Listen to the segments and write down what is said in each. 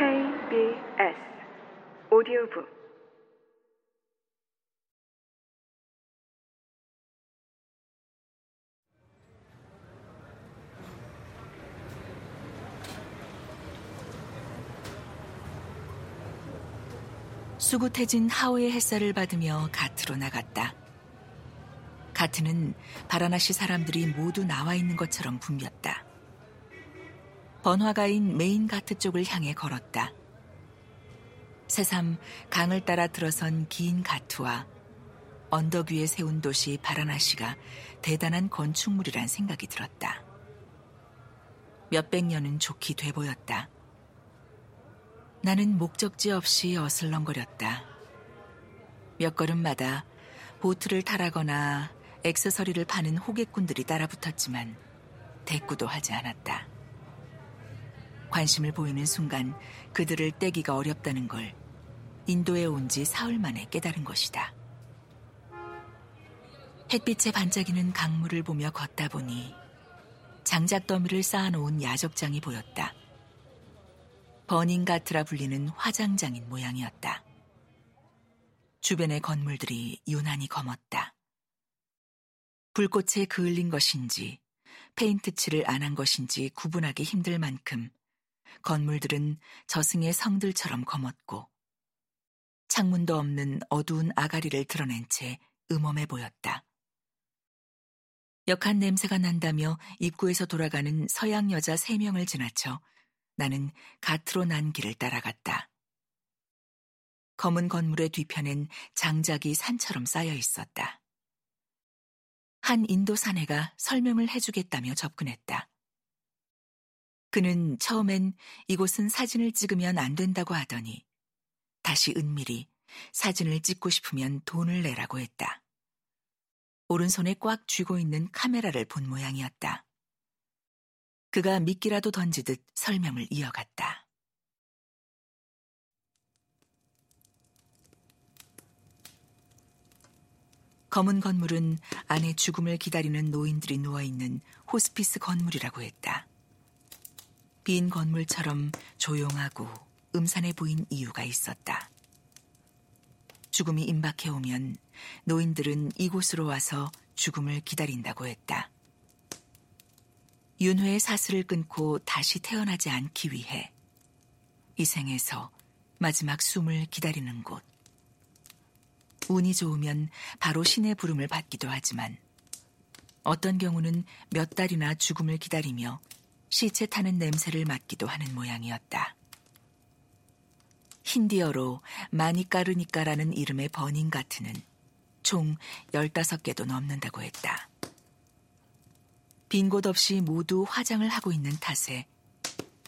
KBS 오디오북 수구태진 하우의 햇살을 받으며 가트로 나갔다. 가트는 바라나시 사람들이 모두 나와 있는 것처럼 붐볐다. 번화가인 메인 가트 쪽을 향해 걸었다. 새삼 강을 따라 들어선 긴 가트와 언덕 위에 세운 도시 바라나시가 대단한 건축물이란 생각이 들었다. 몇백 년은 좋게 돼 보였다. 나는 목적지 없이 어슬렁거렸다. 몇 걸음마다 보트를 타라거나 액세서리를 파는 호객꾼들이 따라붙었지만 대꾸도 하지 않았다. 관심을 보이는 순간 그들을 떼기가 어렵다는 걸 인도에 온 지 사흘 만에 깨달은 것이다. 햇빛에 반짝이는 강물을 보며 걷다 보니 장작 더미를 쌓아놓은 야적장이 보였다. 버닝 가트라 불리는 화장장인 모양이었다. 주변의 건물들이 유난히 검었다. 불꽃에 그을린 것인지 페인트 칠을 안 한 것인지 구분하기 힘들 만큼 건물들은 저승의 성들처럼 검었고 창문도 없는 어두운 아가리를 드러낸 채 음험해 보였다. 역한 냄새가 난다며 입구에서 돌아가는 서양 여자 세 명을 지나쳐 나는 갓으로 난 길을 따라갔다. 검은 건물의 뒤편엔 장작이 산처럼 쌓여 있었다. 한 인도 사내가 설명을 해주겠다며 접근했다. 그는 처음엔 이곳은 사진을 찍으면 안 된다고 하더니 다시 은밀히 사진을 찍고 싶으면 돈을 내라고 했다. 오른손에 꽉 쥐고 있는 카메라를 본 모양이었다. 그가 미끼라도 던지듯 설명을 이어갔다. 검은 건물은 안에 죽음을 기다리는 노인들이 누워있는 호스피스 건물이라고 했다. 빈 건물처럼 조용하고 음산해 보인 이유가 있었다. 죽음이 임박해 오면 노인들은 이곳으로 와서 죽음을 기다린다고 했다. 윤회의 사슬을 끊고 다시 태어나지 않기 위해 이 생에서 마지막 숨을 기다리는 곳. 운이 좋으면 바로 신의 부름을 받기도 하지만 어떤 경우는 몇 달이나 죽음을 기다리며 시체 타는 냄새를 맡기도 하는 모양이었다. 힌디어로 마니까르니까라는 이름의 버닝 가트는 총 15개도 넘는다고 했다. 빈 곳 없이 모두 화장을 하고 있는 탓에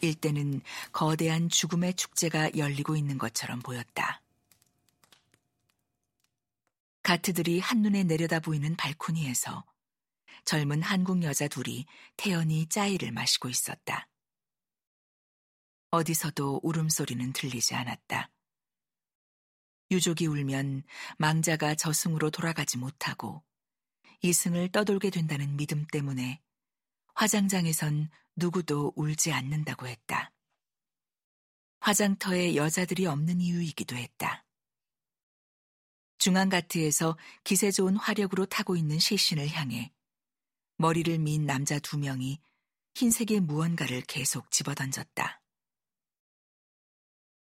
일대는 거대한 죽음의 축제가 열리고 있는 것처럼 보였다. 가트들이 한눈에 내려다 보이는 발코니에서 젊은 한국 여자 둘이 태연히 짜이를 마시고 있었다. 어디서도 울음소리는 들리지 않았다. 유족이 울면 망자가 저승으로 돌아가지 못하고 이승을 떠돌게 된다는 믿음 때문에 화장장에선 누구도 울지 않는다고 했다. 화장터에 여자들이 없는 이유이기도 했다. 중앙가트에서 기세 좋은 화력으로 타고 있는 시신을 향해 머리를 민 남자 두 명이 흰색의 무언가를 계속 집어던졌다.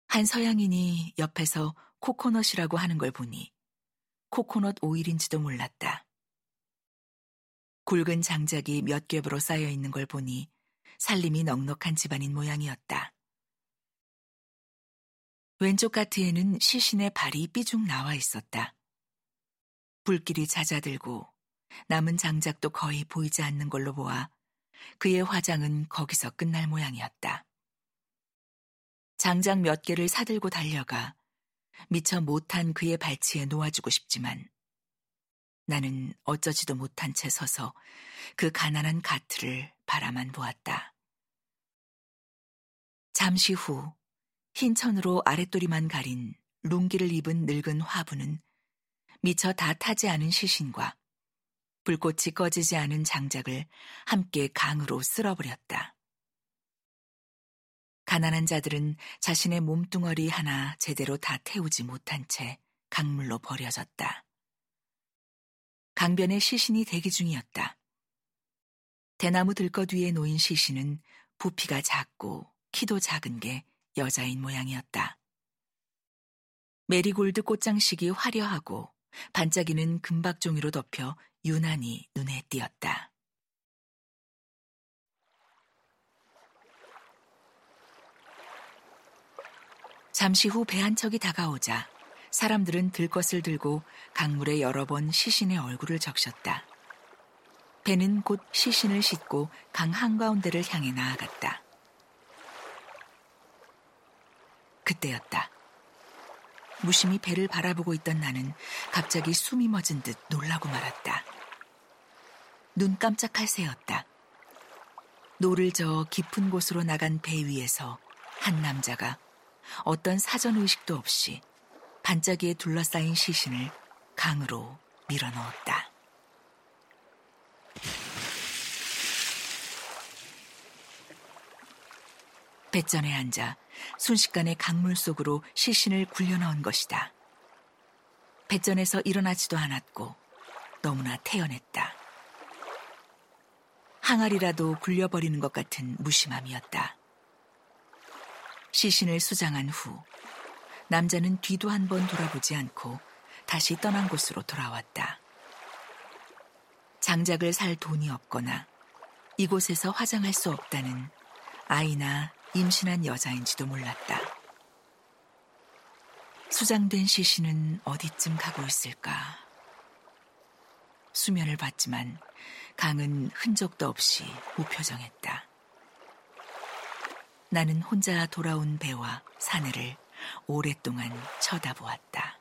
한 서양인이 옆에서 코코넛이라고 하는 걸 보니 코코넛 오일인지도 몰랐다. 굵은 장작이 몇 겹으로 쌓여 있는 걸 보니 살림이 넉넉한 집안인 모양이었다. 왼쪽 가트에는 시신의 발이 삐죽 나와 있었다. 불길이 잦아들고 남은 장작도 거의 보이지 않는 걸로 보아 그의 화장은 거기서 끝날 모양이었다. 장작 몇 개를 사들고 달려가 미처 못한 그의 발치에 놓아주고 싶지만 나는 어쩌지도 못한 채 서서 그 가난한 가트를 바라만 보았다. 잠시 후 흰천으로 아랫도리만 가린 룽기를 입은 늙은 화부는 미처 다 타지 않은 시신과 불꽃이 꺼지지 않은 장작을 함께 강으로 쓸어버렸다. 가난한 자들은 자신의 몸뚱어리 하나 제대로 다 태우지 못한 채 강물로 버려졌다. 강변에 시신이 대기 중이었다. 대나무 들것 위에 놓인 시신은 부피가 작고 키도 작은 게 여자인 모양이었다. 메리골드 꽃장식이 화려하고 반짝이는 금박종이로 덮여 유난히 눈에 띄었다. 잠시 후 배 한 척이 다가오자 사람들은 들것을 들고 강물에 여러 번 시신의 얼굴을 적셨다. 배는 곧 시신을 싣고 강 한가운데를 향해 나아갔다. 그때였다. 무심히 배를 바라보고 있던 나는 갑자기 숨이 멎은 듯 놀라고 말았다. 눈 깜짝할 새였다. 노를 저어 깊은 곳으로 나간 배 위에서 한 남자가 어떤 사전 의식도 없이 반짝이에 둘러싸인 시신을 강으로 밀어 넣었다. 배전에 앉아 순식간에 강물 속으로 시신을 굴려넣은 것이다. 배전에서 일어나지도 않았고 너무나 태연했다. 항아리라도 굴려버리는 것 같은 무심함이었다. 시신을 수장한 후 남자는 뒤도 한 번 돌아보지 않고 다시 떠난 곳으로 돌아왔다. 장작을 살 돈이 없거나 이곳에서 화장할 수 없다는 아이나 임신한 여자인지도 몰랐다. 수장된 시신은 어디쯤 가고 있을까? 수면을 봤지만 강은 흔적도 없이 무표정했다. 나는 혼자 돌아온 배와 사내를 오랫동안 쳐다보았다.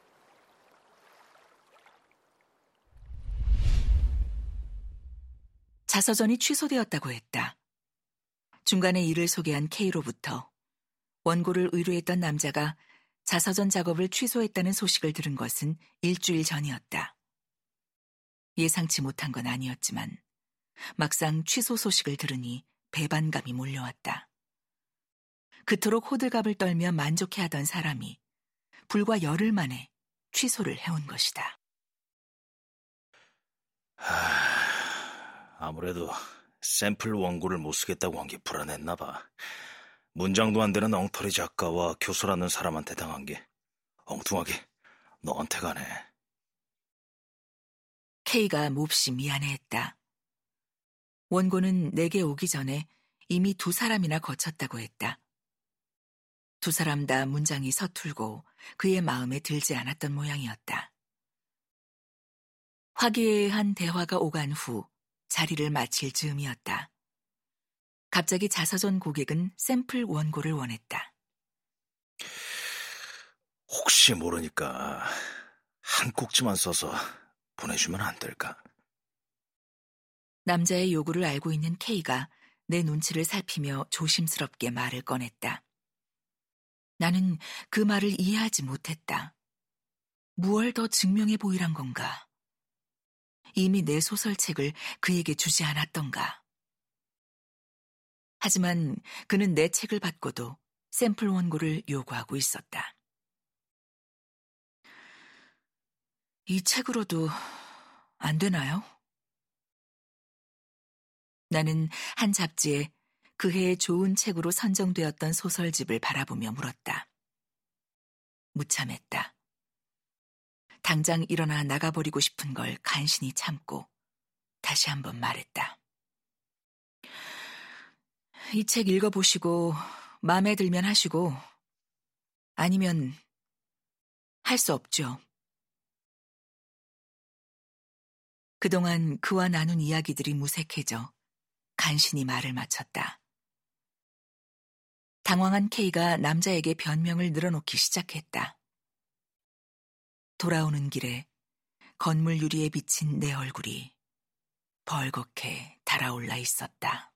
자서전이 취소되었다고 했다. 중간에 이를 소개한 K로부터 원고를 의뢰했던 남자가 자서전 작업을 취소했다는 소식을 들은 것은 일주일 전이었다. 예상치 못한 건 아니었지만 막상 취소 소식을 들으니 배반감이 몰려왔다. 그토록 호들갑을 떨며 만족해하던 사람이 불과 열흘 만에 취소를 해온 것이다. 하... 아무래도 샘플 원고를 못 쓰겠다고 한 게 불안했나 봐. 문장도 안 되는 엉터리 작가와 교수라는 사람한테 당한 게 엉뚱하게 너한테 가네. K가 몹시 미안해했다. 원고는 내게 오기 전에 이미 두 사람이나 거쳤다고 했다. 두 사람 다 문장이 서툴고 그의 마음에 들지 않았던 모양이었다. 화기애애한 대화가 오간 후 자리를 마칠 즈음이었다. 갑자기 자서전 고객은 샘플 원고를 원했다. 혹시 모르니까 한 꼭지만 써서 보내주면 안 될까? 남자의 요구를 알고 있는 K가 내 눈치를 살피며 조심스럽게 말을 꺼냈다. 나는 그 말을 이해하지 못했다. 무얼 더 증명해 보이란 건가? 이미 내 소설책을 그에게 주지 않았던가? 하지만 그는 내 책을 받고도 샘플 원고를 요구하고 있었다. 이 책으로도 안 되나요? 나는 한 잡지에 그 해의 좋은 책으로 선정되었던 소설집을 바라보며 물었다. 무참했다. 당장 일어나 나가버리고 싶은 걸 간신히 참고 다시 한번 말했다. 이 책 읽어보시고 마음에 들면 하시고 아니면 할 수 없죠. 그동안 그와 나눈 이야기들이 무색해져 간신히 말을 마쳤다. 당황한 K가 남자에게 변명을 늘어놓기 시작했다. 돌아오는 길에 건물 유리에 비친 내 얼굴이 벌겋게 달아올라 있었다.